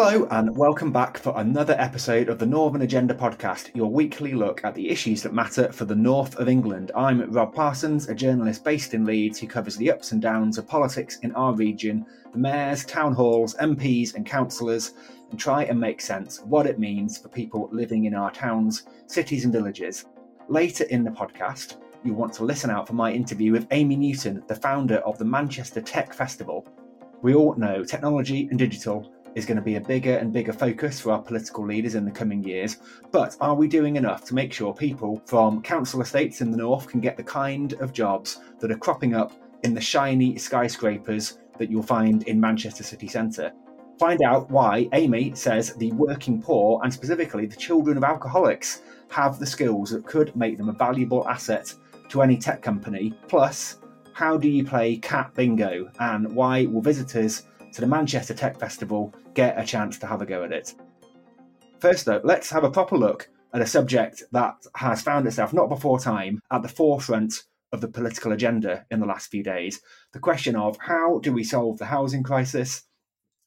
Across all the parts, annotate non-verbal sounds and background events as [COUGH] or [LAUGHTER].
Hello, and welcome back for another episode of the Northern Agenda podcast, your weekly look at the issues that matter for the north of England. I'm Rob Parsons, a journalist based in Leeds who covers the ups and downs of politics in our region, the mayors, town halls, MPs, and councillors, and try and make sense of what it means for people living in our towns, cities, and villages. Later in the podcast, you'll want to listen out for my interview with Amy Newton, the founder of the Manchester Tech Festival. We all know technology and digital is going to be a bigger and bigger focus for our political leaders in the coming years. But are we doing enough to make sure people from council estates in the north can get the kind of jobs that are cropping up in the shiny skyscrapers that you'll find in Manchester city centre? Find out why Amy says the working poor, and specifically the children of alcoholics, have the skills that could make them a valuable asset to any tech company. Plus, how do you play cat bingo, and why will visitors to the Manchester Tech Festival get a chance to have a go at it. First, though, let's have a proper look at a subject that has found itself not before time at the forefront of the political agenda in the last few days. The question of how do we solve the housing crisis?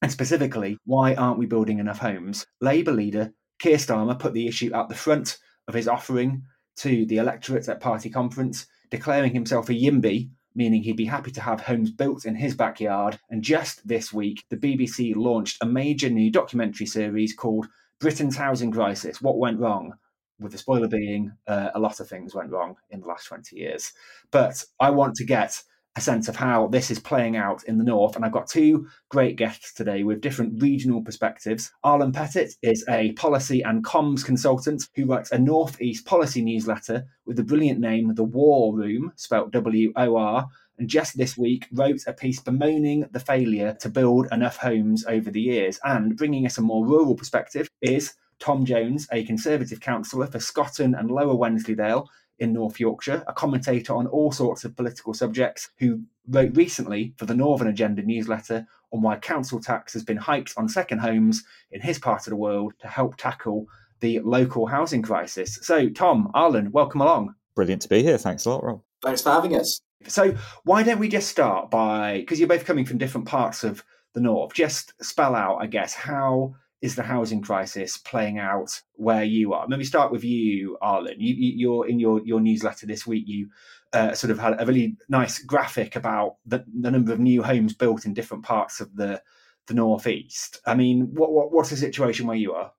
And specifically, why aren't we building enough homes? Labour leader Keir Starmer put the issue at the front of his offering to the electorate at party conference, declaring himself a YIMBY meaning he'd be happy to have homes built in his backyard. And just this week, the BBC launched a major new documentary series called Britain's Housing Crisis What Went Wrong? With the spoiler being, uh, a lot of things went wrong in the last 20 years. But I want to get a sense of how this is playing out in the north. And I've got two great guests today with different regional perspectives. Arlen Pettitt is a policy and comms consultant who writes a Northeast policy newsletter with the brilliant name The Wor Room, spelt W O R. And just this week wrote a piece bemoaning the failure to build enough homes over the years. And bringing us a more rural perspective is Tom Jones, a Conservative councillor for Scotton and Lower Wensleydale, in North Yorkshire, a commentator on all sorts of political subjects, who wrote recently for the Northern Agenda newsletter on why council tax has been hiked on second homes in his part of the world to help tackle the local housing crisis. So, Tom, Arlen, welcome along. Brilliant to be here. Thanks a lot, Rob. Thanks for having us. So, why don't we just start by, because you're both coming from different parts of the North, just spell out, I guess, how is the housing crisis playing out where you are? Let me start with you, Arlen. You, you, are in your, your newsletter this week. You uh, sort of had a really nice graphic about the, the, number of new homes built in different parts of the the northeast. I mean, what, what what's the situation where you are?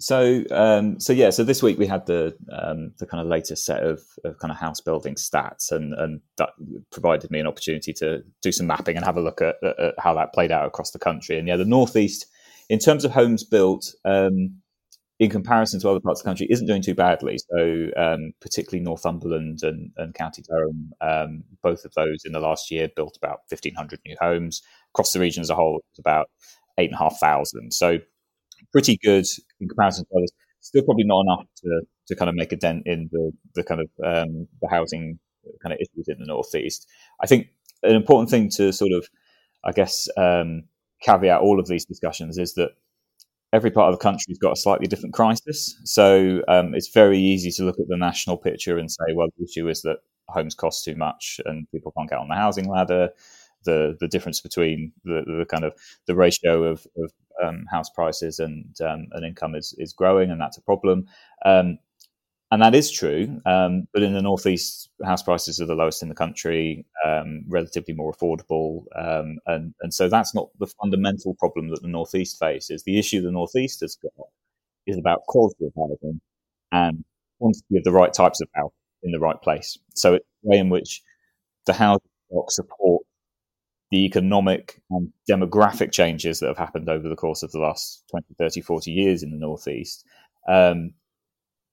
So, um, so yeah, so this week we had the um, the kind of latest set of, of kind of house building stats, and and that provided me an opportunity to do some mapping and have a look at, at how that played out across the country. And yeah, the northeast in terms of homes built, um, in comparison to other parts of the country, isn't doing too badly. So, um, particularly Northumberland and, and County Durham, um, both of those in the last year built about 1,500 new homes. Across the region as a whole, it's about 8,500. So, pretty good in comparison to others. Still, probably not enough to, to kind of make a dent in the, the kind of um, the housing kind of issues in the northeast. I think an important thing to sort of, I guess, um, caveat all of these discussions is that every part of the country has got a slightly different crisis. So um, it's very easy to look at the national picture and say, well, the issue is that homes cost too much and people can't get on the housing ladder. The the difference between the, the kind of the ratio of, of um, house prices and um, and income is is growing, and that's a problem. Um, and that is true. Um, but in the northeast, house prices are the lowest in the country, um, relatively more affordable, um, and and so that's not the fundamental problem that the northeast faces. The issue the northeast has got is about quality of housing and quantity of the right types of house in the right place. So it's the way in which the housing stock support the economic and demographic changes that have happened over the course of the last 20, 30, 40 years in the northeast.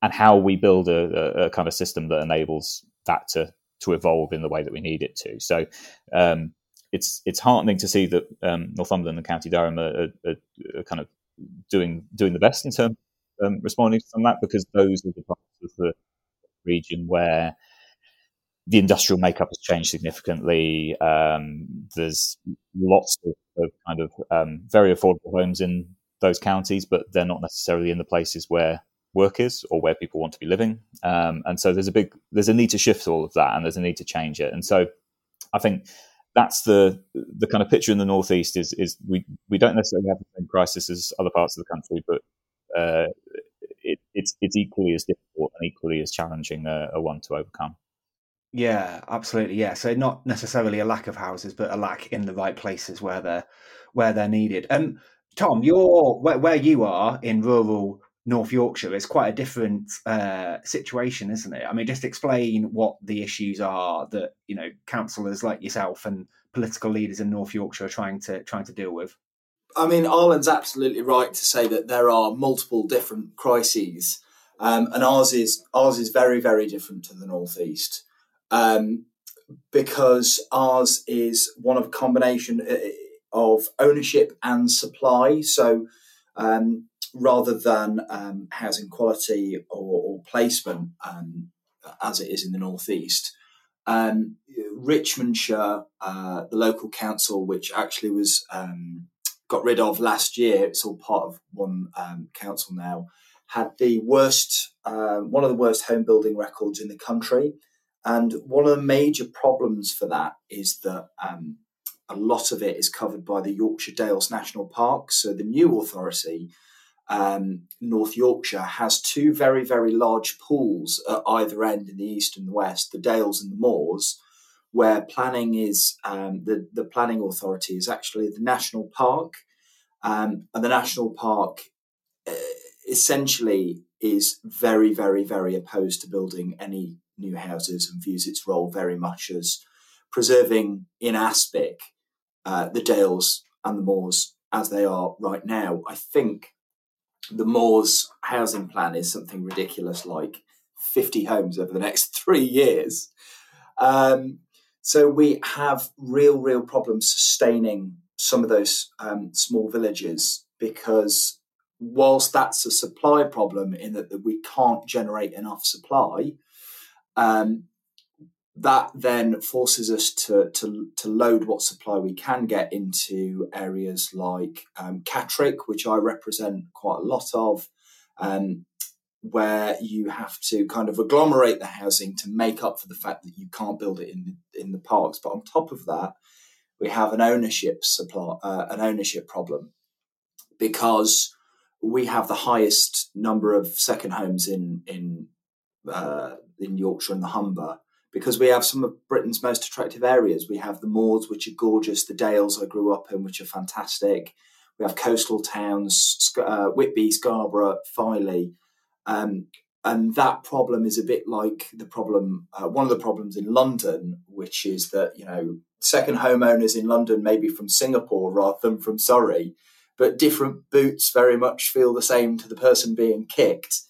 And how we build a, a, kind of system that enables that to to evolve in the way that we need it to. So um, it's it's heartening to see that um, Northumberland and County Durham are, are, are, kind of doing doing the best in terms of um, responding to that because those are the parts of the region where the industrial makeup has changed significantly. Um, there's lots of, of kind of um, very affordable homes in those counties, but they're not necessarily in the places where work is or where people want to be living. Um, and so there's a big there's a need to shift all of that, and there's a need to change it. And so I think that's the the kind of picture in the northeast is is we we don't necessarily have the same crisis as other parts of the country, but uh, it, it's it's equally as difficult and equally as challenging a, a, one to overcome. Yeah, absolutely. Yeah, so not necessarily a lack of houses, but a lack in the right places where they're where they're needed. And um, Tom, you're where, where you are in rural North Yorkshire, it's quite a different uh, situation, isn't it? I mean, just explain what the issues are that you know councillors like yourself and political leaders in North Yorkshire are trying to trying to deal with. I mean, Arlen's absolutely right to say that there are multiple different crises, um, and ours is ours is very very different to the northeast um, because ours is one of a combination uh, of ownership and supply. So um, rather than um, housing quality or, or placement, um, as it is in the northeast. Um, Richmondshire, uh, the local council, which actually was um, got rid of last year, it's all part of one council now, had the worst, uh, one of the worst home building records in the country. And one of the major problems for that is that um, a lot of it is covered by the Yorkshire Dales National Park. So the new authority um, North Yorkshire has two very, very large pools at either end in the east and the west, the Dales and the Moors, where planning is um, the, the planning authority is actually the national park. Um, and the national park uh, essentially is very, very, very opposed to building any new houses and views its role very much as preserving in aspic uh, the Dales and the Moors as they are right now. I think the Moors housing plan is something ridiculous like 50 homes over the next [LAUGHS] three years. Um, so we have real, real problems sustaining some of those um, small villages because whilst that's a supply problem in that, that we can't generate enough supply, um, that then forces us to, to, to load what supply we can get into areas like um, Catterick, which I represent quite a lot of, um, where you have to kind of agglomerate the housing to make up for the fact that you can't build it in the, in the parks. But on top of that, we have an ownership supply, uh, an ownership problem, because we have the highest number of second homes in in uh, in Yorkshire and the Humber because we have some of Britain's most attractive areas. We have the moors, which are gorgeous, the dales I grew up in, which are fantastic. We have coastal towns, uh, Whitby, Scarborough, Filey. Um, and that problem is a bit like the problem, uh, one of the problems in London, which is that, you know, second homeowners in London may be from Singapore rather than from Surrey, but different boots very much feel the same to the person being kicked.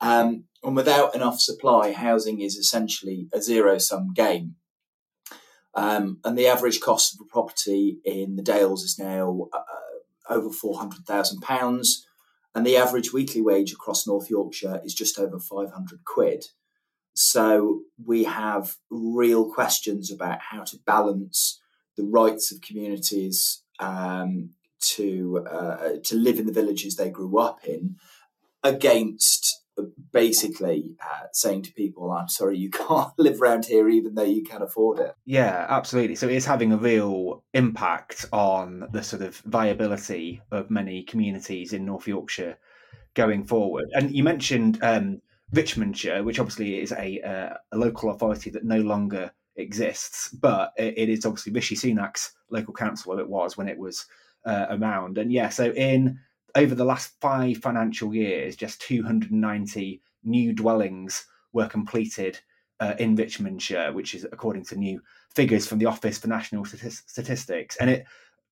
Um, and without enough supply, housing is essentially a zero sum game. Um, and the average cost of a property in the Dales is now uh, over £400,000. And the average weekly wage across North Yorkshire is just over 500 quid. So we have real questions about how to balance the rights of communities um, to uh, to live in the villages they grew up in against basically uh, saying to people, I'm sorry, you [LAUGHS] can't live around here even though you can afford it. Yeah, absolutely. So it's having a real impact on the sort of viability of many communities in North Yorkshire going forward. And you mentioned um, Richmondshire, which obviously is a, uh, a local authority that no longer exists, but it, it is obviously Rishi Sunak's local council, it was when it was uh, around. And yeah, so in over the last five financial years, just 290 new dwellings were completed uh, in Richmondshire, which is according to new figures from the Office for National Statistics. And it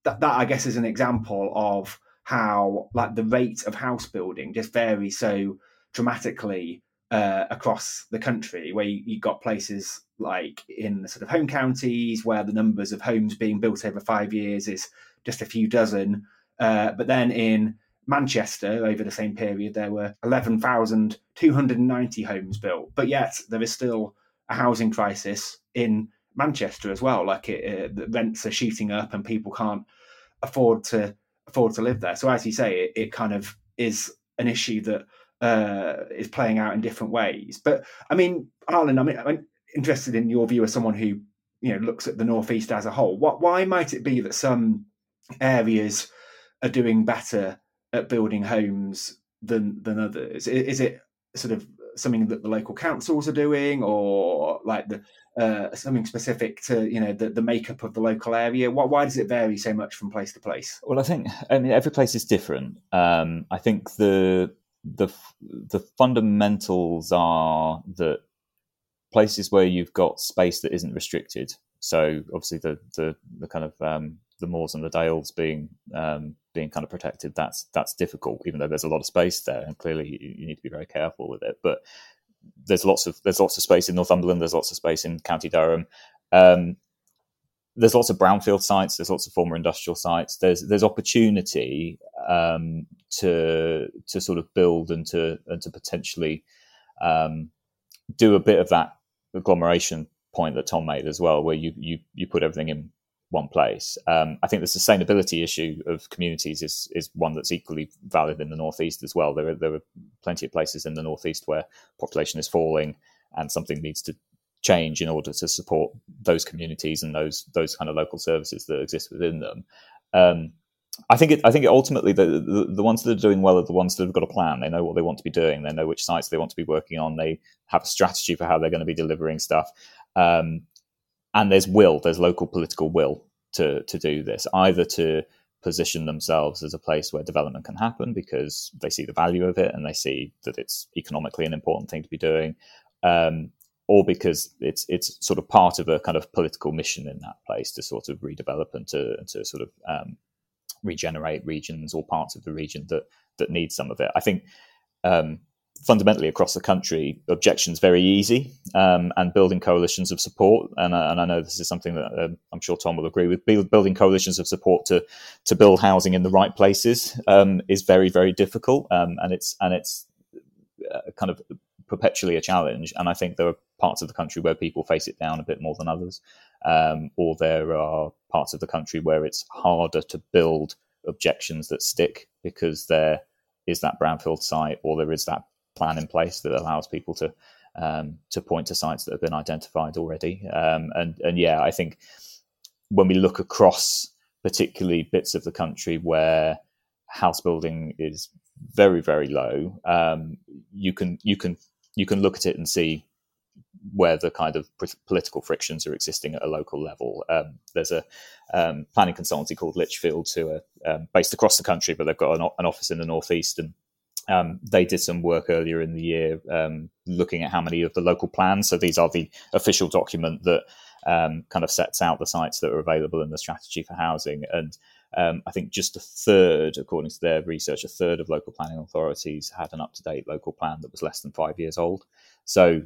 that, that I guess is an example of how like the rate of house building just varies so dramatically uh, across the country, where you, have got places like in the sort of home counties where the numbers of homes being built over five years is just a few dozen, uh, but then in Manchester, over the same period, there were 11,290 homes built, but yet there is still a housing crisis in Manchester as well. Like it, the rents are shooting up, and people can't afford to afford to live there. So, as you say, it, it kind of is an issue that uh, is playing out in different ways. But I mean, Arlen, I mean, I'm interested in your view as someone who you know looks at the northeast as a whole. What why might it be that some areas are doing better at building homes than than others? Is it sort of something that the local councils are doing, or like the uh, something specific to you know the, the makeup of the local area? Why, why does it vary so much from place to place? Well, I think I mean every place is different. Um, I think the the the fundamentals are that places where you've got space that isn't restricted. So obviously the the, the kind of um, the moors and the dales being um, being kind of protected, that's that's difficult, even though there's a lot of space there, and clearly you, need to be very careful with it. But there's lots of there's lots of space in Northumberland, there's lots of space in County Durham. Um, there's lots of brownfield sites, there's lots of former industrial sites. There's there's opportunity um, to to sort of build and to and to potentially um, do a bit of that agglomeration point that Tom made as well, where you you you put everything in one place. Um, I think the sustainability issue of communities is is one that's equally valid in the northeast as well. There are there are plenty of places in the northeast where population is falling and something needs to change in order to support those communities and those those kind of local services that exist within them. Um, I think it, I think it ultimately the, the, the ones that are doing well are the ones that have got a plan. They know what they want to be doing. They know which sites they want to be working on. They have a strategy for how they're going to be delivering stuff. Um, and there's will. There's local political will to to do this, either to position themselves as a place where development can happen because they see the value of it and they see that it's economically an important thing to be doing, um, or because it's it's sort of part of a kind of political mission in that place to sort of redevelop and to to sort of um, regenerate regions or parts of the region that that need some of it. I think um, fundamentally across the country, objections very easy, um, and building coalitions of support. And, uh, and, I know this is something that uh, I'm sure Tom will agree with. Building coalitions of support to to build housing in the right places um, is very very difficult, um, and it's and it's uh, kind of perpetually a challenge. And I think there are parts of the country where people face it down a bit more than others um, or there are parts of the country where it's harder to build objections that stick because there is that brownfield site or there is that plan in place that allows people to um, to point to sites that have been identified already. Um, and and yeah, I think when we look across particularly bits of the country where house building is very very low, um, you can you can you can look at it and see where the kind of political frictions are existing at a local level. Um, there's a um, planning consultancy called Lichfield who are um, based across the country, but they've got an, an office in the northeast, and um, they did some work earlier in the year um, looking at how many of the local plans. So these are the official document that um, kind of sets out the sites that are available in the strategy for housing and. Um, I think just a third, according to their research, a third of local planning authorities had an up to date local plan that was less than five years old. So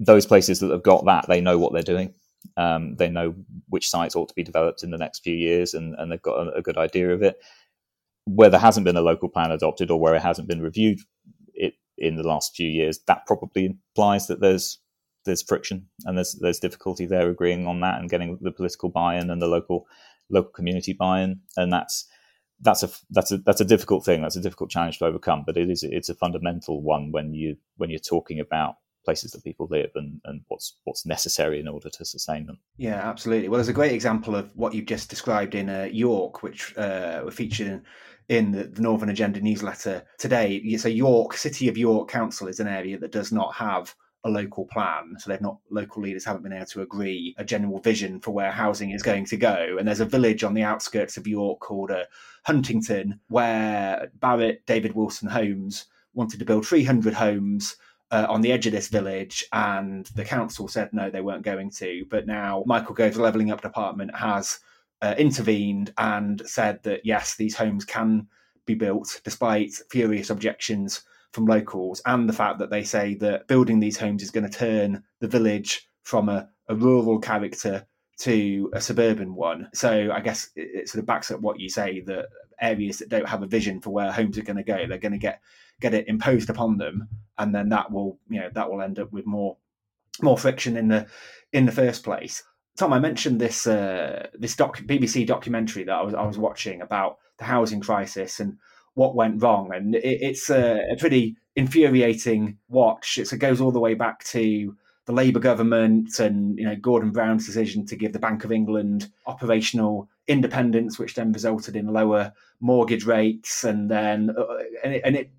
those places that have got that, they know what they're doing. Um, they know which sites ought to be developed in the next few years, and, and they've got a, a, good idea of it. Where there hasn't been a local plan adopted, or where it hasn't been reviewed it, in the last few years, that probably implies that there's there's friction and there's there's difficulty there agreeing on that and getting the political buy-in and the local local community buy-in, and that's that's a that's a that's a difficult thing. That's a difficult challenge to overcome, but it is it's a fundamental one when you when you're talking about places that people live and, and what's what's necessary in order to sustain them. Yeah, absolutely. Well, there's a great example of what you've just described in uh, York, which uh, were featured in, in the, the, Northern Agenda newsletter today. So, York, City of York Council is an area that does not have a local plan. So they've not local leaders haven't been able to agree a general vision for where housing is going to go. And there's a village on the outskirts of York called uh, Huntington, where Barratt David Wilson Homes wanted to build 300 homes uh, on the edge of this village, and the council said no, they weren't going to. But now Michael Gove's Levelling Up Department has uh, intervened and said that yes, these homes can be built despite furious objections from locals, and the fact that they say that building these homes is going to turn the village from a, a rural character to a suburban one. So I guess it, it, sort of backs up what you say that areas that don't have a vision for where homes are going to go, they're going to get get it imposed upon them, and then that will you know that will end up with more more friction in the in the first place. Tom, I mentioned this uh, this doc, BBC documentary that I was I was watching about the housing crisis and what went wrong, and it, it's a, a, pretty infuriating watch. It's, it goes all the way back to the Labour government and you know Gordon Brown's decision to give the Bank of England operational independence, which then resulted in lower mortgage rates, and then uh, and it, and it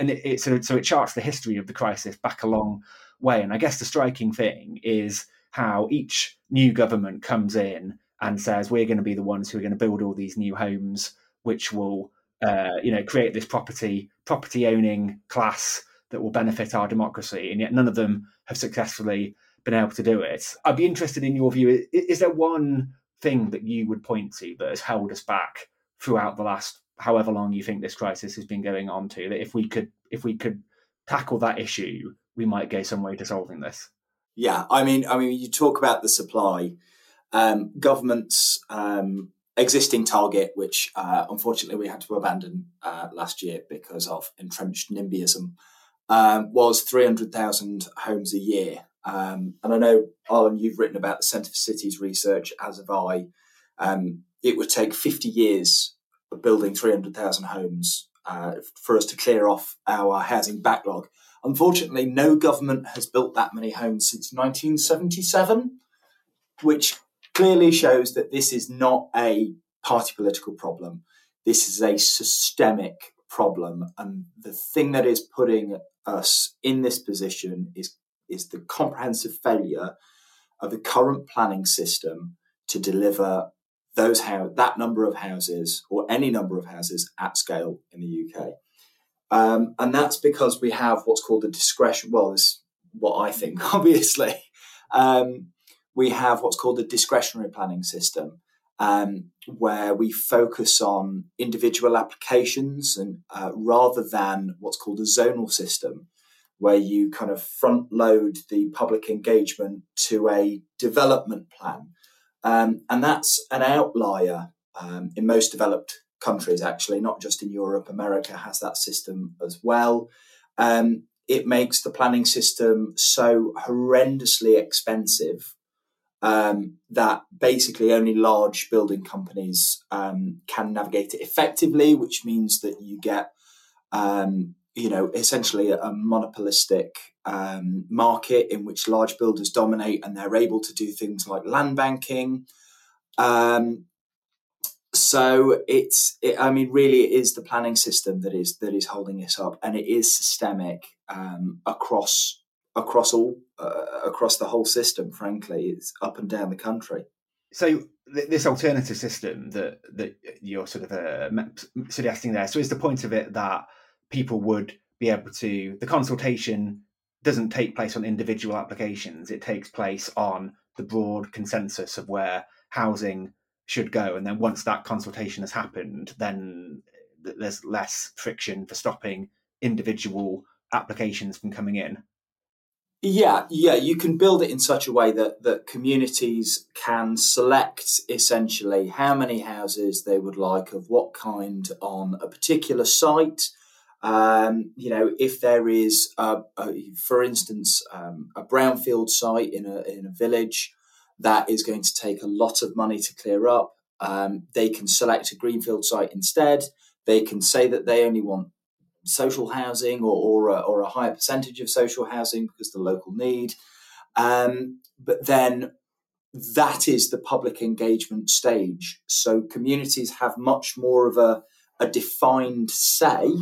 and it, it, so, so it charts the history of the crisis back a long way. And I guess the striking thing is how each new government comes in and says we're going to be the ones who are going to build all these new homes, which will uh, you know create this property property owning class that will benefit our democracy, and yet none of them have successfully been able to do it. I'd be interested in your view. Is there one thing that you would point to that has held us back throughout the last however long you think this crisis has been going on to? That if we could if we could tackle that issue, we might go some way to solving this. Yeah, I mean, I mean, you talk about the supply. Um, governments um, existing target, which uh, unfortunately we had to abandon uh, last year because of entrenched NIMBYism, um, was 300,000 homes a year. Um, and I know, Arlen, you've written about the Centre for Cities research, as have I. Um, it would take 50 years building 300,000 homes uh, for us to clear off our housing backlog. Unfortunately, no government has built that many homes since 1977, which clearly shows that this is not a party political problem. This is a systemic problem. And the thing that is putting us in this position is, is the comprehensive failure of the current planning system to deliver those how that number of houses or any number of houses at scale in the UK. Um, and that's because we have what's called a discretion. Well, this what I think, [LAUGHS] obviously. Um, we have what's called a discretionary planning system, um, where we focus on individual applications and uh, rather than what's called a zonal system, where you kind of front load the public engagement to a development plan. Um, and that's an outlier um, in most developed countries, actually, not just in Europe. America has that system as well. Um, it makes the planning system so horrendously expensive um, that basically only large building companies um, can navigate it effectively, which means that you get, um, you know, essentially a, monopolistic um, market in which large builders dominate and they're able to do things like land banking. Um, so it's, it, I mean, really, it is the planning system that is that is holding us up, and it is systemic um, across across all uh, across the whole system. Frankly, it's up and down the country. So th- this alternative system that that you're sort of uh, suggesting there. So is the point of it that people would be able to the consultation doesn't take place on individual applications; it takes place on the broad consensus of where housing should go, and then once that consultation has happened, then there's less friction for stopping individual applications from coming in. Yeah, yeah, you can build it in such a way that that communities can select essentially how many houses they would like of what kind on a particular site. Um, you know, if there is, a, a, for instance, um, a brownfield site in a in a village that is going to take a lot of money to clear up, um, they can select a greenfield site instead. They can say that they only want social housing or, or, a, or a higher percentage of social housing because the local need. Um, but then that is the public engagement stage. So communities have much more of a, a defined say,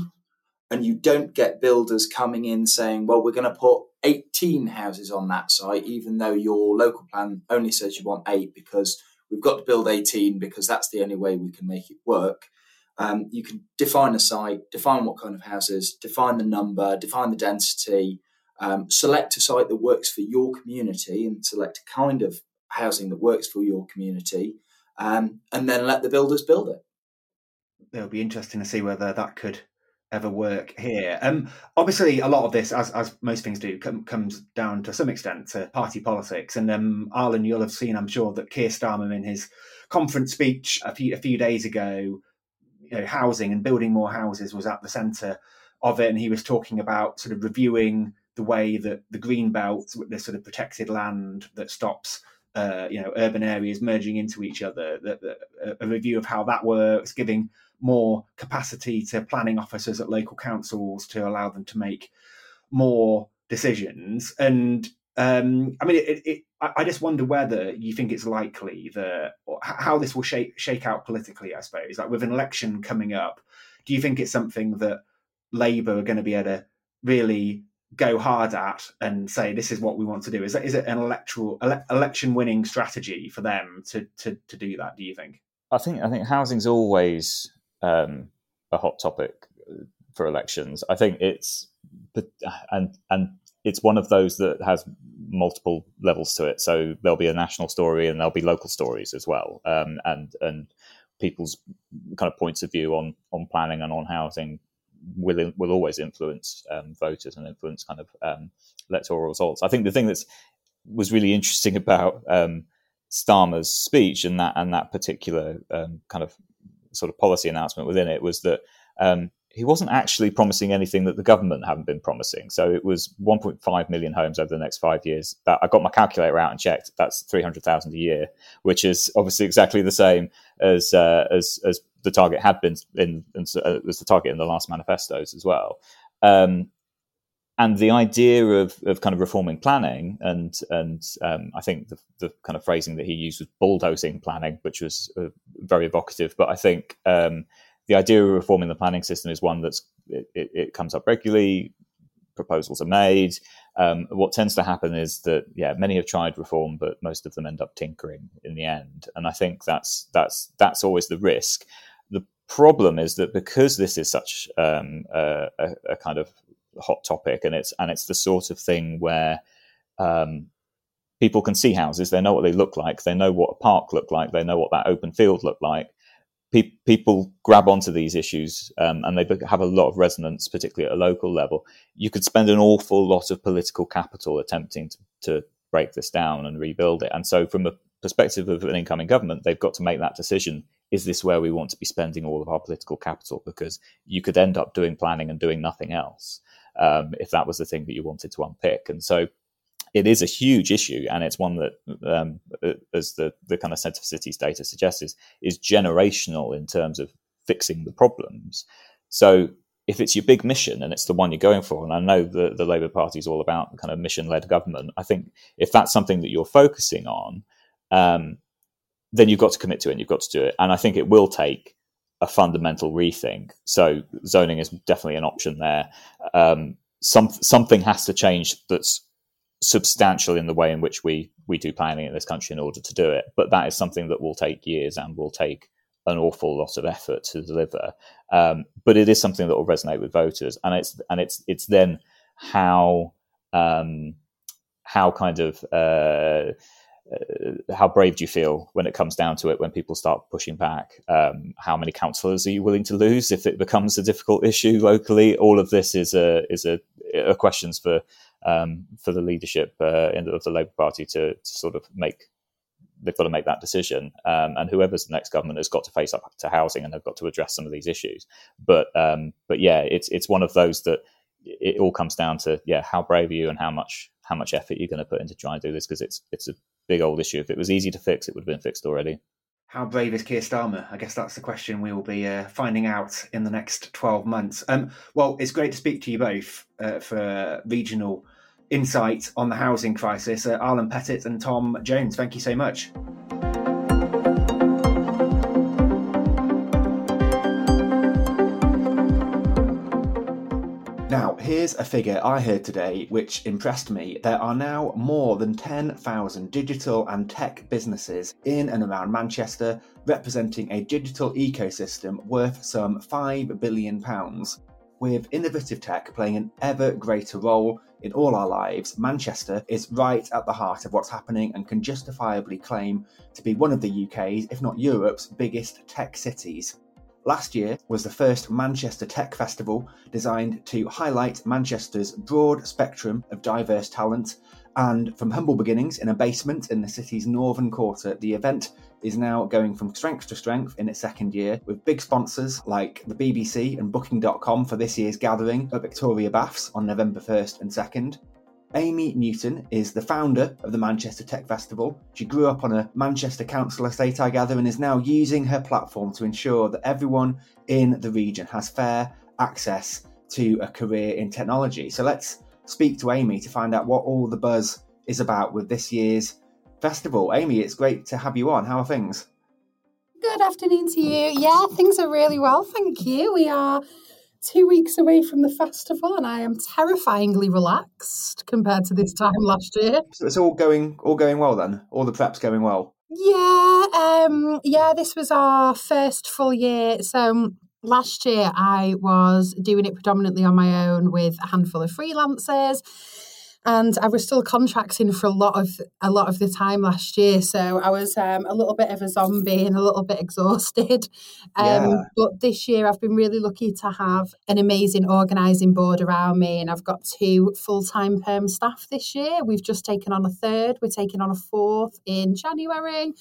and you don't get builders coming in saying, well, we're going to put 18 houses on that site, even though your local plan only says you want eight because we've got to build 18 because that's the only way we can make it work. Um, you can define a site, define what kind of houses, define the number, define the density, um, select a site that works for your community and select a kind of housing that works for your community, um, and then let the builders build it. It'll be interesting to see whether that could ever work here. Um, obviously, a lot of this, as, as most things do, com- comes down to some extent to party politics. And um, Arlen, you'll have seen, I'm sure, that Keir Starmer in his conference speech a few, a few days ago you know, housing and building more houses was at the centre of it, and he was talking about sort of reviewing the way that the green belt, the sort of protected land that stops. Uh, you know, urban areas merging into each other. a review of how that works, giving more capacity to planning officers at local councils to allow them to make more decisions. And um, I mean, it, it, I just wonder whether you think it's likely that how this will shake shake out politically. I suppose, like with an election coming up, do you think it's something that Labour are going to be able to really go hard at and say this is what we want to do? Is that is it an electoral ele- election winning strategy for them to, to to do that? Do you think? I think I think housing's always um, a hot topic for elections. I think it's and and it's one of those that has multiple levels to it. So there'll be a national story and there'll be local stories as well, um, and and people's kind of points of view on on planning and on housing will will always influence um, voters and influence kind of um, electoral results. I think the thing that's was really interesting about um, Starmer's speech and that and that particular um, kind of sort of policy announcement within it was that um, he wasn't actually promising anything that the government hadn't been promising. So it was 1.5 million homes over the next five years. That I got my calculator out and checked. That's 300,000 a year, which is obviously exactly the same as uh, as as the target had been in, in uh, was the target in the last manifestos as well. Um, and the idea of, of kind of reforming planning and and um, I think the, the kind of phrasing that he used was bulldozing planning, which was uh, very evocative. But I think um, the idea of reforming the planning system is one that's it, it, it comes up regularly. Proposals are made. Um, what tends to happen is that yeah, many have tried reform, but most of them end up tinkering in the end. And I think that's that's that's always the risk. The problem is that because this is such um, a, a, kind of hot topic, and it's and it's the sort of thing where um, people can see houses, they know what they look like, they know what a park looked like, they know what that open field looked like, pe- people grab onto these issues um, and they have a lot of resonance, particularly at a local level. You could spend an awful lot of political capital attempting to, to break this down and rebuild it. And so, from a perspective of an incoming government, they've got to make that decision. Is this where we want to be spending all of our political capital? Because you could end up doing planning and doing nothing else um, if that was the thing that you wanted to unpick. And so it is a huge issue, and it's one that, um, as the, the kind of Centre for Cities data suggests, is, is generational in terms of fixing the problems. So if it's your big mission and it's the one you're going for, and I know the, the Labour Party is all about kind of mission led government, I think if that's something that you're focusing on, um, then you've got to commit to it and you've got to do it. And I think it will take a fundamental rethink. So zoning is definitely an option there. Um, some, something has to change that's substantial in the way in which we we do planning in this country in order to do it. But that is something that will take years and will take an awful lot of effort to deliver. Um, but it is something that will resonate with voters, and it's and it's it's then how um, how kind of uh, uh, how brave do you feel when it comes down to it when people start pushing back um, how many councillors are you willing to lose if it becomes a difficult issue locally all of this is a is a, a questions for um, for the leadership uh, of the Labour Party to, to, sort of make. They've got to make that decision, um, and whoever's the next government has got to face up to housing and have got to address some of these issues. But um, but yeah, it's it's one of those that it all comes down to yeah, how brave are you and how much how much effort you're going to put into trying to do this because it's it's a big old issue. If it was easy to fix, it would have been fixed already. How brave is Keir Starmer? I guess that's the question we will be uh, finding out in the next 12 months. Um, well, it's great to speak to you both uh, for regional insight on the housing crisis. Uh, Arlen Pettitt and Tom Jones, thank you so much. Here's a figure I heard today which impressed me. There are now more than 10,000 digital and tech businesses in and around Manchester, representing a digital ecosystem worth some £5 billion. With innovative tech playing an ever greater role in all our lives, Manchester is right at the heart of what's happening and can justifiably claim to be one of the UK's, if not Europe's, biggest tech cities. Last year was the first Manchester Tech Festival designed to highlight Manchester's broad spectrum of diverse talent. And from humble beginnings in a basement in the city's northern quarter, the event is now going from strength to strength in its second year, with big sponsors like the BBC and Booking.com for this year's gathering at Victoria Baths on November 1st and 2nd. Amy Newton is the founder of the Manchester Tech Festival. She grew up on a Manchester council estate, I gather, and is now using her platform to ensure that everyone in the region has fair access to a career in technology. So let's speak to Amy to find out what all the buzz is about with this year's festival. Amy, it's great to have you on. How are things? Good afternoon to you. Yeah, things are really well, thank you. We are two weeks away from the festival, and I am terrifyingly relaxed compared to this time last year. So it's all going all going well then. All the preps going well. Yeah, um, yeah. This was our first full year. So last year I was doing it predominantly on my own with a handful of freelancers and I was still contracting for a lot of a lot of the time last year. So I was um, a little bit of a zombie and a little bit [LAUGHS] exhausted. Um, yeah. But this year I've been really lucky to have an amazing organising board around me, and I've got two full time perm staff this year. We've just taken on a third. We're taking on a fourth in January.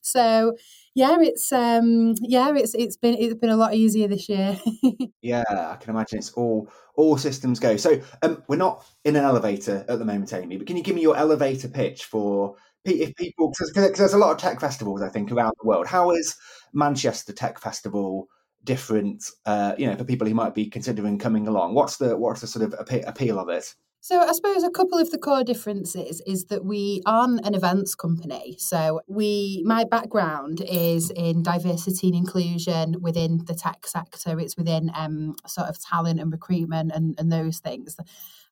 So yeah, it's um yeah, it's it's been it's been a lot easier this year. [LAUGHS] yeah, I can imagine it's all all systems go. So um we're not in an elevator at the moment, Amy, but can you give me your elevator pitch for if people because there's a lot of tech festivals I think around the world. How is Manchester Tech Festival different? Uh, you know, for people who might be considering coming along, what's the what's the sort of appeal of it? So I suppose a couple of the core differences is that we aren't an events company. So we my background is in diversity and inclusion within the tech sector. It's within um, sort of talent and recruitment and, and those things.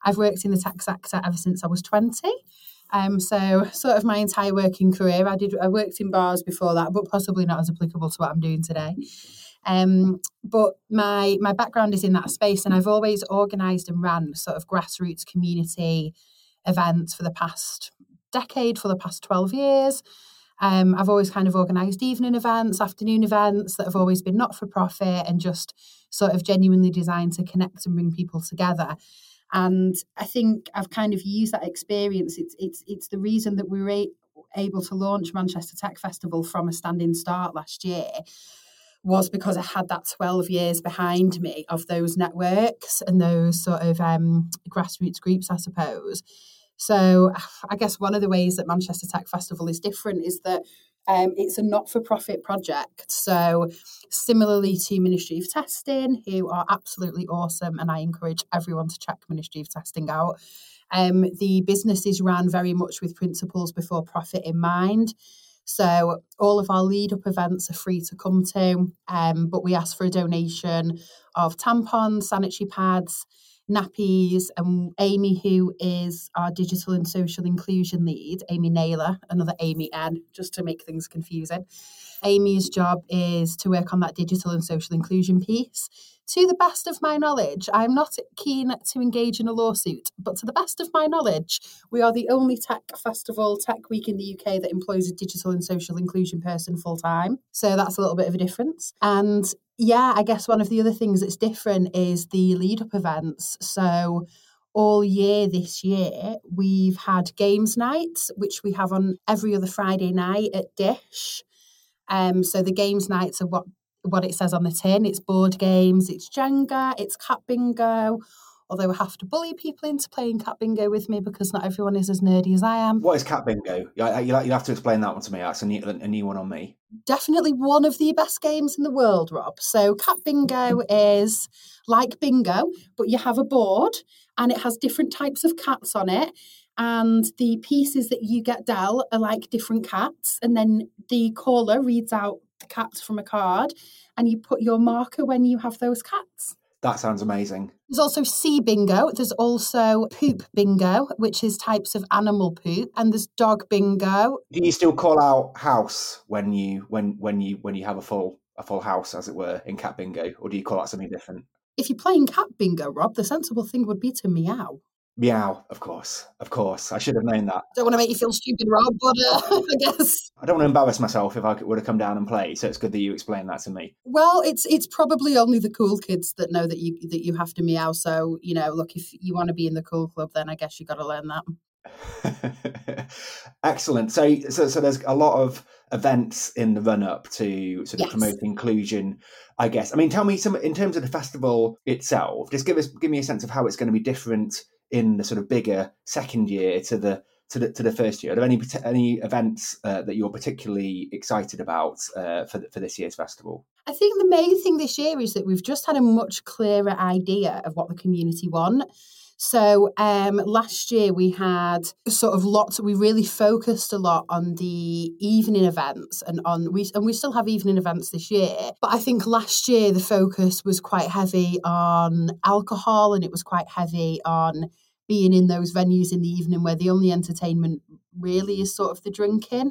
I've worked in the tech sector ever since I was 20. Um, so sort of my entire working career, I did I worked in bars before that, but possibly not as applicable to what I'm doing today. Um, but my my background is in that space, and I've always organised and ran sort of grassroots community events for the past decade, for the past twelve years. Um, I've always kind of organised evening events, afternoon events that have always been not for profit and just sort of genuinely designed to connect and bring people together. And I think I've kind of used that experience. It's it's it's the reason that we were able to launch Manchester Tech Festival from a standing start last year was because I had that 12 years behind me of those networks and those sort of um, grassroots groups, I suppose. So I guess one of the ways that Manchester Tech Festival is different is that um, it's a not for profit project. So, similarly to Ministry of Testing, who are absolutely awesome, and I encourage everyone to check Ministry of Testing out. Um, the business is run very much with principles before profit in mind. So all of our lead up events are free to come to, um, but we ask for a donation of tampons, sanitary pads, nappies, and Amy, who is our digital and social inclusion lead, Amy Naylor, another Amy N, just to make things confusing. Amy's job is to work on that digital and social inclusion piece to the best of my knowledge, I'm not keen to engage in a lawsuit, but to the best of my knowledge, we are the only tech festival, Tech Week in the UK that employs a digital and social inclusion person full time. So that's a little bit of a difference. And yeah, I guess one of the other things that's different is the lead up events. So all year this year, we've had games nights, which we have on every other Friday night at Dish. Um, so the games nights are what what it says on the tin. It's board games, it's Jenga, it's cat bingo. Although I have to bully people into playing cat bingo with me because not everyone is as nerdy as I am. What is cat bingo? You, you have to explain that one to me. That's a new, a new one on me. Definitely one of the best games in the world, Rob. So, cat bingo is like bingo, but you have a board and it has different types of cats on it and the pieces that you get dealt are like different cats and then the caller reads out the cats from a card and you put your marker when you have those cats. That sounds amazing. There's also sea bingo. There's also poop bingo, which is types of animal poop, and there's dog bingo. Do you still call out house when you when when you when you have a full a full house, as it were, in cat bingo, or do you call that something different? If you're playing cat bingo, Rob, the sensible thing would be to meow. Meow, of course, of course. I should have known that. Don't want to make you feel stupid, Rob, but [LAUGHS] uh, I guess I don't want to embarrass myself if I would have come down and played. So it's good that you explained that to me. Well, it's it's probably only the cool kids that know that you that you have to meow. So you know, look, if you want to be in the cool club, then I guess you got to learn that. [LAUGHS] Excellent. So, so, so there's a lot of events in the run up to sort of yes. promote inclusion. I guess. I mean, tell me some in terms of the festival itself. Just give us give me a sense of how it's going to be different in the sort of bigger second year to the to the, to the first year? Are there any any events uh, that you're particularly excited about uh, for for this year's festival? I think the main thing this year is that we've just had a much clearer idea of what the community want. So um, last year we had sort of lots. We really focused a lot on the evening events, and on we and we still have evening events this year. But I think last year the focus was quite heavy on alcohol, and it was quite heavy on being in those venues in the evening where the only entertainment really is sort of the drinking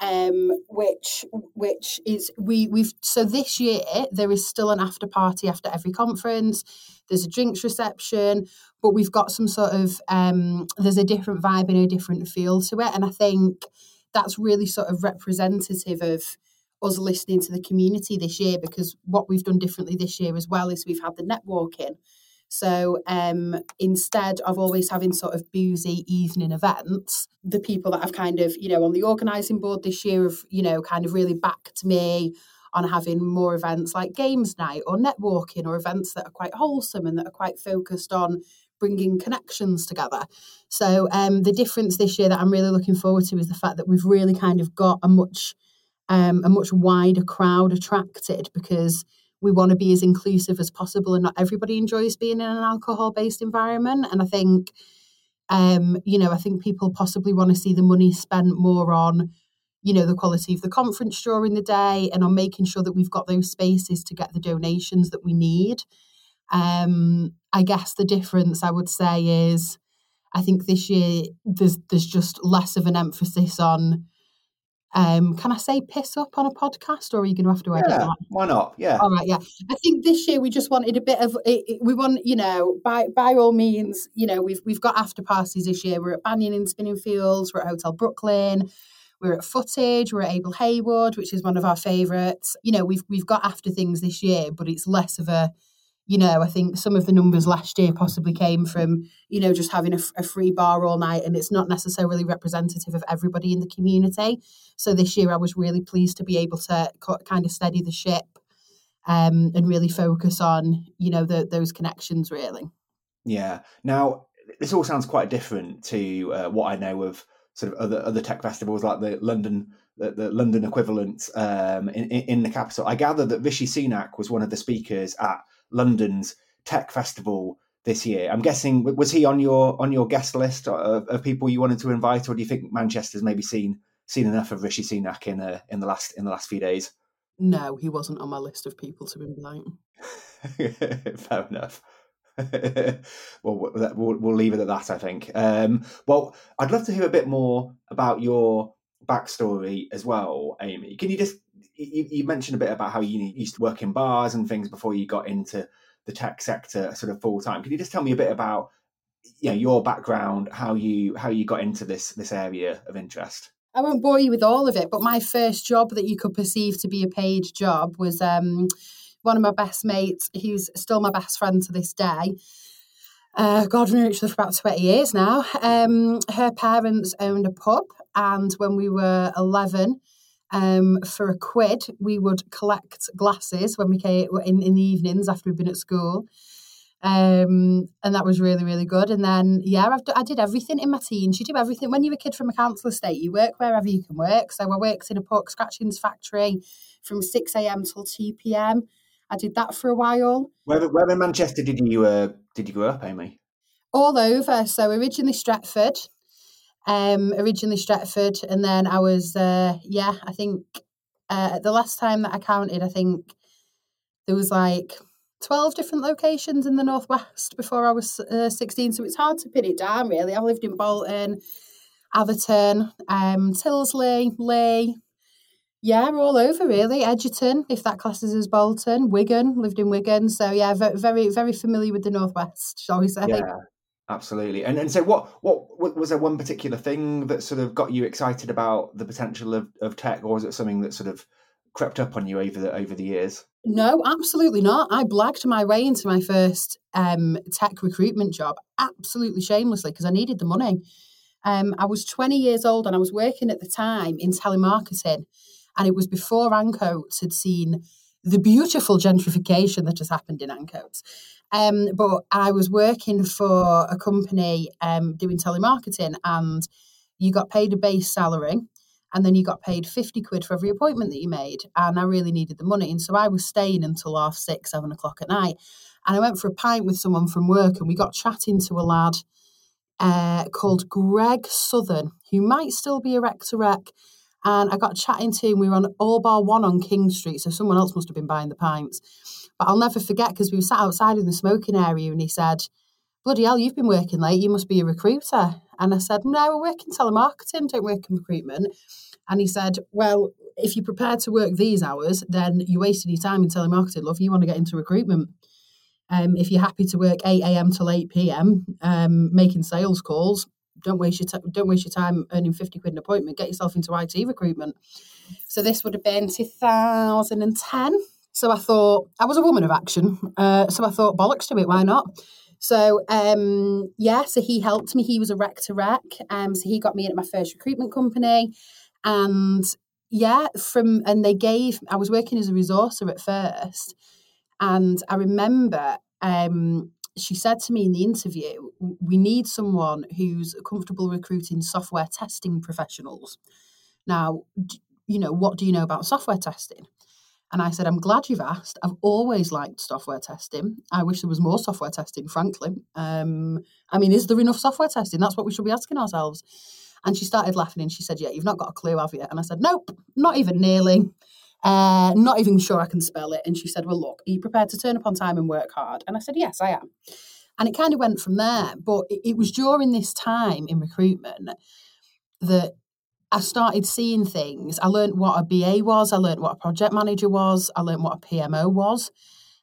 um, which which is we we've so this year there is still an after party after every conference. There's a drinks reception, but we've got some sort of um, there's a different vibe and a different feel to it, and I think that's really sort of representative of us listening to the community this year because what we've done differently this year as well is we've had the networking so um, instead of always having sort of boozy evening events, the people that have kind of, you know, on the organising board this year have, you know, kind of really backed me on having more events like games night or networking or events that are quite wholesome and that are quite focused on bringing connections together. So um, the difference this year that I'm really looking forward to is the fact that we've really kind of got a much um, a much wider crowd attracted because we want to be as inclusive as possible and not everybody enjoys being in an alcohol based environment. And i think um you know i think people possibly want to see the money spent more on you know the quality of the conference during the day and on making sure that we've got those spaces to get the donations that we need. Um i guess the difference i would say is i think this year there's there's just less of an emphasis on um, can I say piss up on a podcast, or are you going to have to edit yeah, that? Why not? Yeah. All right. Yeah. I think this year we just wanted a bit of. We want, you know, by by all means, you know, we've we've got after parties this year. We're at Banyan in Spinningfields. We're at Hotel Brooklyn. We're at Footage. We're at Abel Heywood, which is one of our favourites. You know, we've we've got after things this year, but it's less of a you know, I think some of the numbers last year possibly came from, you know, just having a, a, free bar all night and it's not necessarily representative of everybody in the community. So this year I was really pleased to be able to kind of steady the ship um, and really focus on, you know, the, those connections really. Yeah. Now, this all sounds quite different to uh, what I know of sort of other other tech festivals like the London the, the London equivalent um, in, in the capital. I gather that Rishi Sunak was one of the speakers at London's tech festival this year. I'm guessing was he on your on your guest list of, of people you wanted to invite, or do you think Manchester's maybe seen seen enough of Rishi Sunak in uh, in the last in the last few days? No, he wasn't on my list of people to invite. [LAUGHS] Fair enough. [LAUGHS] well, we'll, we'll leave it at that. I think. Um, well, I'd love to hear a bit more about your backstory as well, Amy. Can you just you, you, mentioned a bit about how you used to work in bars and things before you got into the tech sector sort of full time. Can you just tell me a bit about you know your background, how you how you got into this this area of interest? I won't bore you with all of it, but my first job that you could perceive to be a paid job was um, one of my best mates, who's still my best friend to this day. Uh, God, we've known each other for about 20 years now. Um, her parents owned a pub, and when we were 11, um, for a quid, we would collect glasses when we came in, in the evenings after we'd been at school. Um, and that was really, really good. And then, yeah, I've, I did everything in my teens. You do everything. When you're a kid from a council estate, you work wherever you can work. So I worked in a pork scratchings factory from 6 a.m. till 2 p.m. I did that for a while. Where, where in Manchester did you uh, did you grow up, Amy? All over. So originally Stretford, um, originally Stretford, and then I was, uh, yeah, I think uh, the last time that I counted, I think there was like 12 different locations in the Northwest before I was uh, 16. So it's hard to pin it down, really. I've lived in Bolton, Atherton, um, Tyldesley, Leigh. Yeah, all over really. Egerton, if that classes as Bolton, Wigan, lived in Wigan. So yeah, very, very, very familiar with the Northwest, shall we say. Yeah. Absolutely, and and so what? What was there one particular thing that sort of got you excited about the potential of, of tech, or was it something that sort of crept up on you over the over the years? No, absolutely not. I blagged my way into my first um, tech recruitment job, absolutely shamelessly, because I needed the money. Um, I was 20 years old and I was working at the time in telemarketing, and it was before Ancoats had seen the beautiful gentrification that has happened in Ancoats. Um, but I was working for a company um, doing telemarketing, and you got paid a base salary and then you got paid 50 quid for every appointment that you made. And I really needed the money. And so I was staying until half six, seven o'clock at night. And I went for a pint with someone from work and we got chatting to a lad uh, called Greg Southern, who might still be a rec to rec. And I got chatting to him. We were on All Bar One on King Street, so someone else must have been buying the pints. But I'll never forget because we were sat outside in the smoking area and he said, Bloody hell, you've been working late. You must be a recruiter. And I said, No, we're working telemarketing, don't work in recruitment. And he said, Well, if you're prepared to work these hours, then you're wasting your time in telemarketing, love. You want to get into recruitment. Um, if you're happy to work 8 a.m. till 8 p.m. Um, making sales calls, don't waste your t- don't waste your time earning 50 quid an appointment. Get yourself into IT recruitment. So this would have been 2010. So I thought I was a woman of action. Uh, so I thought bollocks to it. Why not? So um, yeah, so he helped me. He was a rec to rec. Um, so he got me in my first recruitment company, and yeah, from and they gave. I was working as a resourcer at first, and I remember um, she said to me in the interview, "We need someone who's comfortable recruiting software testing professionals." Now, you know, what do you know about software testing? And I said, I'm glad you've asked. I've always liked software testing. I wish there was more software testing, frankly. Um, I mean, is there enough software testing? That's what we should be asking ourselves. And she started laughing and she said, Yeah, you've not got a clue, have you? And I said, Nope, not even nearly. Uh, not even sure I can spell it. And she said, Well, look, are you prepared to turn up on time and work hard? And I said, Yes, I am. And it kind of went from there. But it, it was during this time in recruitment that I started seeing things. I learned what a BA was, I learned what a project manager was, I learned what a PMO was.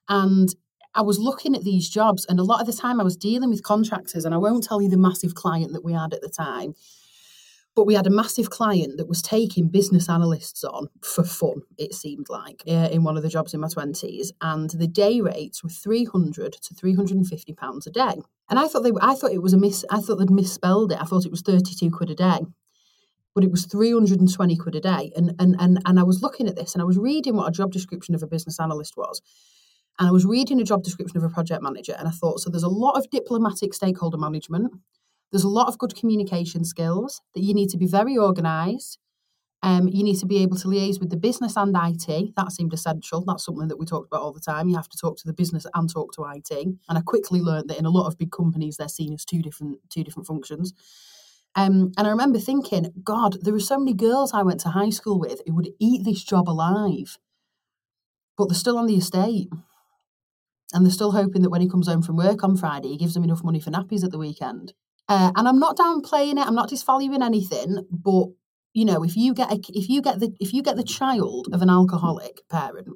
And I was looking at these jobs, and a lot of the time I was dealing with contractors, and I won't tell you the massive client that we had at the time, but we had a massive client that was taking business analysts on for fun, it seemed like, uh, in one of the jobs in my 20s. And the day rates were 300 to 350 pounds a day. And I thought they I thought it was a miss I thought they'd misspelled it. I thought it was 32 quid a day but it was 320 quid a day. And, and, and, and I was looking at this and I was reading what a job description of a business analyst was. And I was reading a job description of a project manager. And I thought, so there's a lot of diplomatic stakeholder management. There's a lot of good communication skills that you need to be very organised. Um, you need to be able to liaise with the business and IT. That seemed essential. That's something that we talked about all the time. You have to talk to the business and talk to IT. And I quickly learned that in a lot of big companies, they're seen as two different two different functions. Um, and I remember thinking, God, there were so many girls I went to high school with who would eat this job alive, but they're still on the estate. And they're still hoping that when he comes home from work on Friday, he gives them enough money for nappies at the weekend. Uh, and I'm not downplaying it. I'm not disvaluing anything. But you know, if you get a, if you get the if you get the child of an alcoholic parent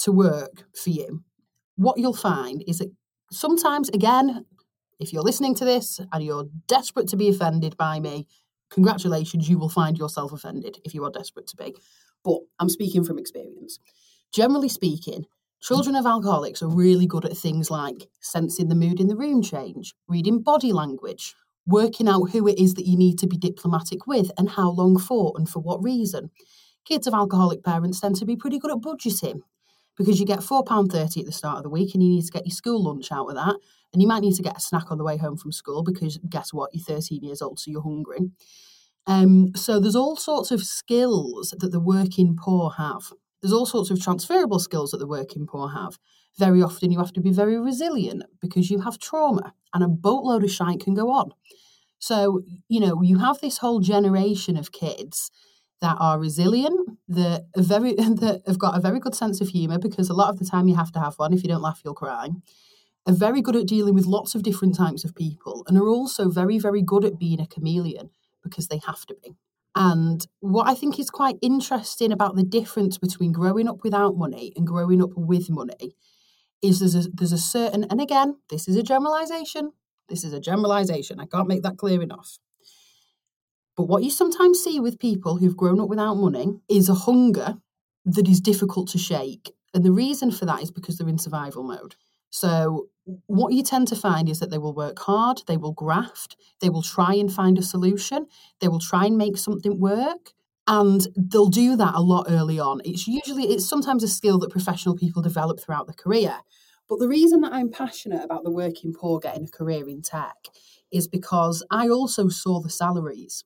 to work for you, what you'll find is that sometimes, again, if you're listening to this and you're desperate to be offended by me, congratulations, you will find yourself offended if you are desperate to be. But I'm speaking from experience. Generally speaking, children of alcoholics are really good at things like sensing the mood in the room change, reading body language, working out who it is that you need to be diplomatic with and how long for and for what reason. Kids of alcoholic parents tend to be pretty good at budgeting because you get £4.30 at the start of the week and you need to get your school lunch out of that. And you might need to get a snack on the way home from school because guess what? You're 13 years old, so you're hungry. Um, so there's all sorts of skills that the working poor have. There's all sorts of transferable skills that the working poor have. Very often you have to be very resilient because you have trauma and a boatload of shite can go on. So, you know, you have this whole generation of kids that are resilient, that are very [LAUGHS] that have got a very good sense of humour because a lot of the time you have to have one. If you don't laugh, you'll cry are very good at dealing with lots of different types of people and are also very, very good at being a chameleon because they have to be. Mm. And what I think is quite interesting about the difference between growing up without money and growing up with money is there's a, there's a certain, and again, this is a generalization. This is a generalization. I can't make that clear enough. But what you sometimes see with people who've grown up without money is a hunger that is difficult to shake. And the reason for that is because they're in survival mode. So, what you tend to find is that they will work hard, they will graft, they will try and find a solution, they will try and make something work. And they'll do that a lot early on. It's usually, it's sometimes a skill that professional people develop throughout their career. But the reason that I'm passionate about the working poor getting a career in tech is because I also saw the salaries.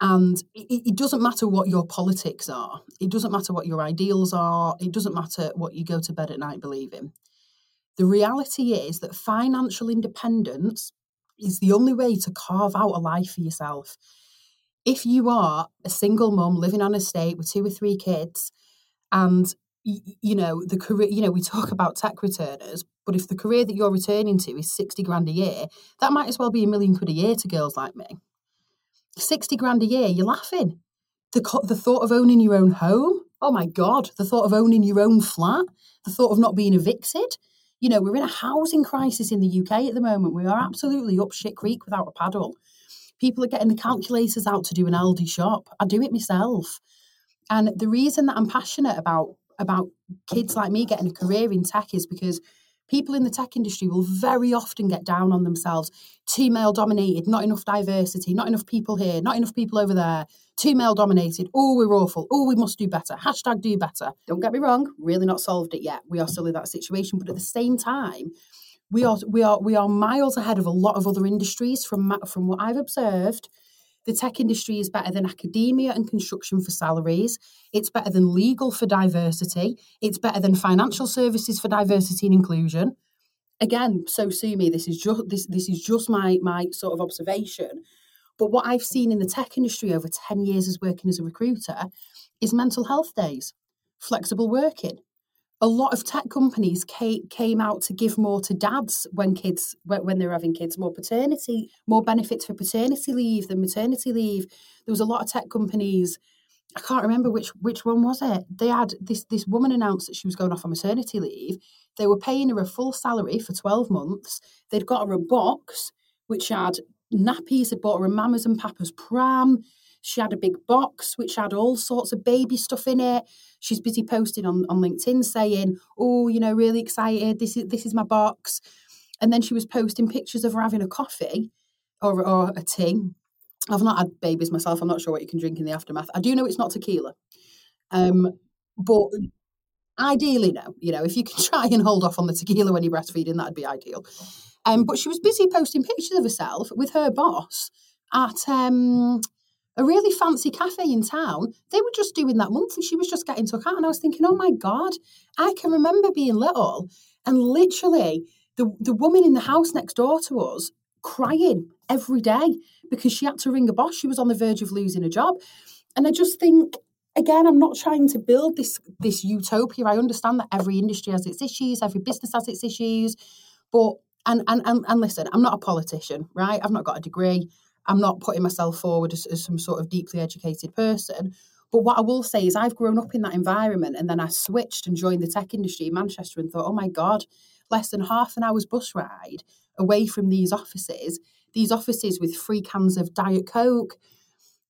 And it, it, doesn't matter what your politics are, it doesn't matter what your ideals are, it doesn't matter what you go to bed at night believing. The reality is that financial independence is the only way to carve out a life for yourself. If you are a single mum living on a estate with two or three kids, and you know the career, you know we talk about tech returners, but if the career that you're returning to is sixty grand a year, that might as well be a million quid a year to girls like me. 60 grand a year, you're laughing. The, the thought of owning your own home, oh my God, the thought of owning your own flat, the thought of not being evicted. You know, we're in a housing crisis in the UK at the moment. We are absolutely up shit creek without a paddle. People are getting the calculators out to do an Aldi shop. I do it myself. And the reason that I'm passionate about about kids like me getting a career in tech is because people in the tech industry will very often get down on themselves. Too male dominated, not enough diversity, not enough people here, not enough people over there. Too male dominated. Oh, we're awful. Oh, we must do better. Hashtag do better. Don't get me wrong, really not solved it yet. We are still in that situation. But at the same time, we are we are we are miles ahead of a lot of other industries from from what I've observed the tech industry is better than academia and construction for salaries. It's better than legal for diversity. It's better than financial services for diversity and inclusion. Again, so sue me. This is just this this is just my my sort of observation. But what I've seen in the tech industry over 10 years as working as a recruiter is mental health days, flexible working, a lot of tech companies came out to give more to dads when kids when they were having kids more paternity more benefits for paternity leave than maternity leave. There was a lot of tech companies i can't remember which which one was it? They had this this woman announced that she was going off on maternity leave. They were paying her a full salary for 12 months. They'd got her a box which had nappies had bought her a mamas and papas pram she had a big box which had all sorts of baby stuff in it. She's busy posting on, on LinkedIn saying, Oh, you know, really excited. This is this is my box. And then she was posting pictures of her having a coffee or, or a tea. I've not had babies myself. I'm not sure what you can drink in the aftermath. I do know it's not tequila. Um, but ideally, no. You know, if you can [LAUGHS] try and hold off on the tequila when you're breastfeeding, that'd be ideal. Um, but she was busy posting pictures of herself with her boss at um, a really fancy cafe in town. They were just doing that monthly. she was just getting took out. And I was thinking, oh my God, I can remember being little and literally the, the woman in the house next door to us crying every day because she had to ring a boss. She was on the verge of losing a job. And I just think, again, I'm not trying to build this this utopia. I understand that every industry has its issues, every business has its issues, but and and and, and listen, I'm not a politician, right? I've not got a degree. I'm not putting myself forward as, as some sort of deeply educated person. But what I will say is, I've grown up in that environment and then I switched and joined the tech industry in Manchester and thought, oh my God, less than half an hour's bus ride away from these offices, these offices with free cans of Diet Coke.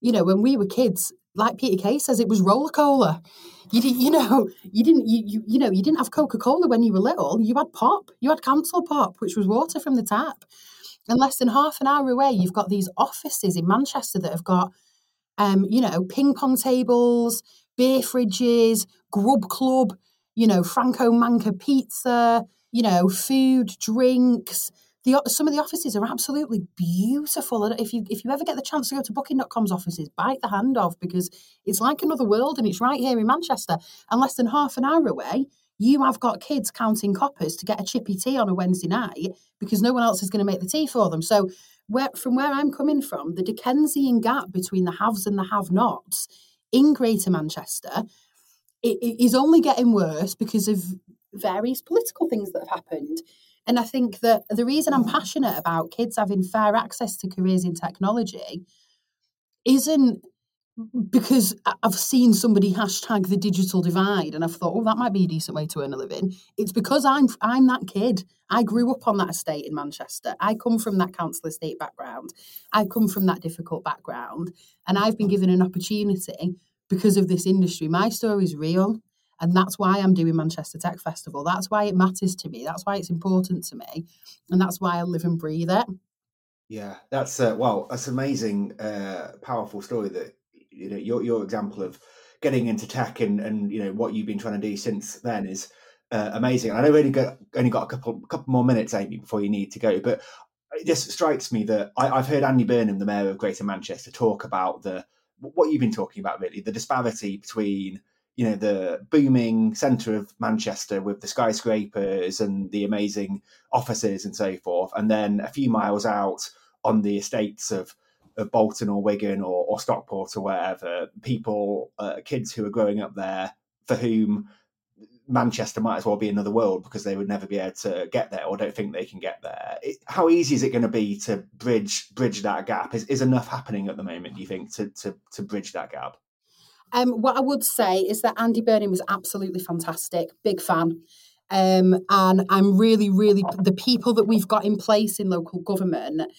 You know, when we were kids, like Peter Kay says, it was Rola Cola. You you know, you didn't, you, you, you know, you didn't have Coca Cola when you were little. You had pop. You had Council Pop, which was water from the tap. And less than half an hour away, you've got these offices in Manchester that have got, um, you know, ping pong tables, beer fridges, grub club, you know, Franco Manca pizza, you know, food, drinks. The, some of the offices are absolutely beautiful. And if you if you ever get the chance to go to Booking.com's offices, bite the hand off because it's like another world and it's right here in Manchester. And less than half an hour away, you have got kids counting coppers to get a chippy tea on a Wednesday night because no one else is going to make the tea for them. So, where, from where I'm coming from, the Dickensian gap between the haves and the have nots in Greater Manchester it, it is only getting worse because of various political things that have happened. And I think that the reason I'm passionate about kids having fair access to careers in technology isn't because I've seen somebody hashtag the digital divide and I've thought, oh, that might be a decent way to earn a living. It's because I'm I'm that kid. I grew up on that estate in Manchester. I come from that council estate background. I come from that difficult background. And I've been given an opportunity because of this industry. My story is real. And that's why I'm doing Manchester Tech Festival. That's why it matters to me. That's why it's important to me. And that's why I live and breathe it. Yeah, that's uh, well, that's amazing, uh, powerful story that you know your your example of getting into tech and and you know what you've been trying to do since then is uh, amazing. I know we only got only got a couple couple more minutes, Amy, before you need to go, but it just strikes me that I, have heard Andy Burnham, the mayor of Greater Manchester, talk about the what you've been talking about, really, the disparity between you know the booming centre of Manchester with the skyscrapers and the amazing offices and so forth, and then a few miles out on the estates of, of Bolton or Wigan or, or Stockport or wherever, people, uh, kids who are growing up there for whom Manchester might as well be another world because they would never be able to get there or don't think they can get there. It, how easy is it going to be to bridge bridge that gap? Is, is enough happening at the moment? Do you think to to, to bridge that gap? Um, what I would say is that Andy Burnham was absolutely fantastic. Big fan. Um, and I'm really, really the people that we've got in place in local government.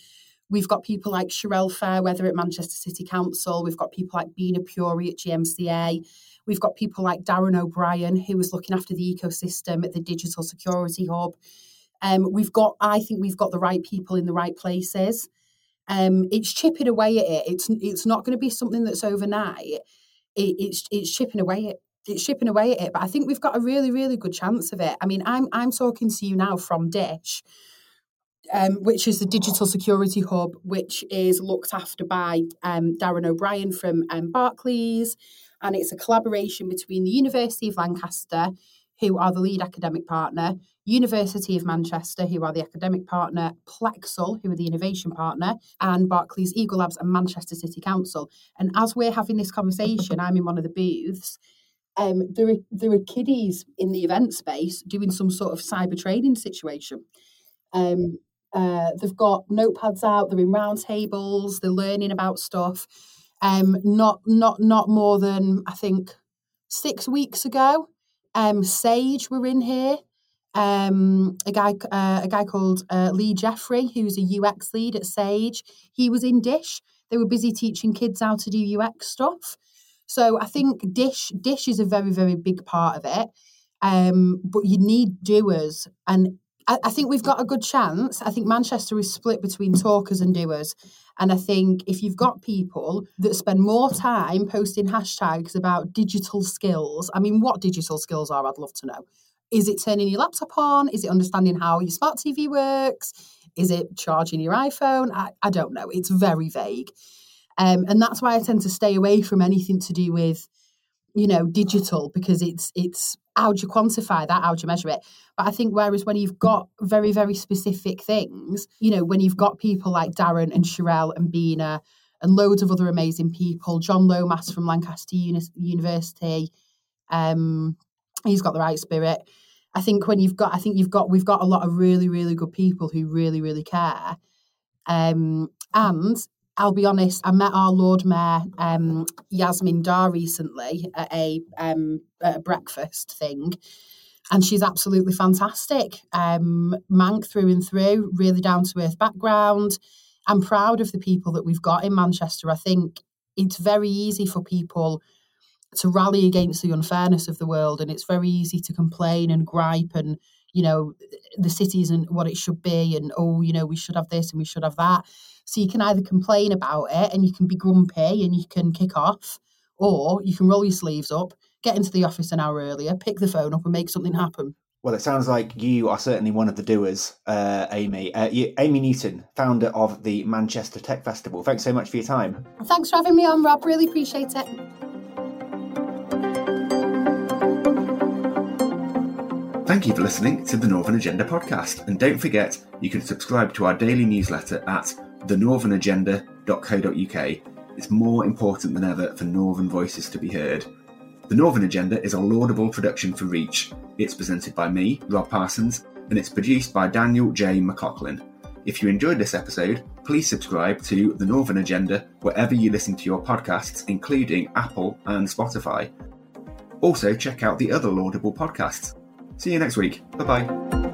We've got people like Sherelle Fairweather at Manchester City Council. We've got people like Bina Puri at GMCA. We've got people like Darren O'Brien, who was looking after the ecosystem at the Digital Security Hub. Um, we've got, I think, we've got the right people in the right places. Um, it's chipping away at it. It's it's not going to be something that's overnight. It, it's it's chipping away at it's chipping away at it. But I think we've got a really really good chance of it. I mean, I'm I'm talking to you now from Dish. Um, which is the Digital Security Hub, which is looked after by um, Darren O'Brien from um, Barclays and it's a collaboration between the University of Lancaster, who are the lead academic partner, University of Manchester, who are the academic partner, Plexal, who are the innovation partner, and Barclays Eagle Labs and Manchester City Council. And as we're having this conversation, I'm in one of the booths. Um, there are there are kiddies in the event space doing some sort of cyber training situation. Um, uh, they've got notepads out. They're in round tables. They're learning about stuff um, not not not more than I think six weeks ago. Um, Sage were in here. Um, a guy uh, a guy called uh, Lee Jeffrey, who's a UX lead at Sage. He was in Dish. They were busy teaching kids how to do UX stuff. So I think Dish Dish is a very very big part of it. Um, but you need doers, and I, I think we've got a good chance. I think Manchester is split between talkers and doers. And I think if you've got people that spend more time posting hashtags about digital skills, I mean, what digital skills are, I'd love to know. Is it turning your laptop on? Is it understanding how your smart TV works? Is it charging your iPhone? I, I don't know. It's very vague. Um, and that's why I tend to stay away from anything to do with you know digital because it's it's how do you quantify that? How do you measure it? But i think whereas when you've got very very specific things you know when you've got people like darren and Sherelle and bina and loads of other amazing people john lomas from lancaster Uni- university um he's got the right spirit. I think when you've got i think you've got we've got a lot of really really good people who really really care. Um and I'll be honest, I met our Lord Mayor, um, Yasmin Dar, recently at a, um, at a breakfast thing. And she's absolutely fantastic. Um, Manc through and through, really down to earth background. I'm proud of the people that we've got in Manchester. I think it's very easy for people to rally against the unfairness of the world, and it's very easy to complain and gripe and you know the city isn't what it should be, and oh, you know we should have this and we should have that. So you can either complain about it and you can be grumpy and you can kick off, or you can roll your sleeves up, get into the office an hour earlier, pick the phone up and make something happen. Well, it sounds like you are certainly one of the doers, uh, Amy. Uh, you, Amy Newton, founder of the Manchester Tech Festival. Thanks so much for your time. Thanks for having me on, Rob. Really appreciate it. Thank you for listening to the Northern Agenda podcast. And don't forget, you can subscribe to our daily newsletter at thenorthernagenda.co.uk. It's more important than ever for Northern voices to be heard. The Northern Agenda is a laudable production for Reach. It's presented by me, Rob Parsons, and it's produced by Daniel J. McLaughlin. If you enjoyed this episode, please subscribe to The Northern Agenda wherever you listen to your podcasts, including Apple and Spotify. Also, check out the other laudable podcasts. See you next week. Bye bye.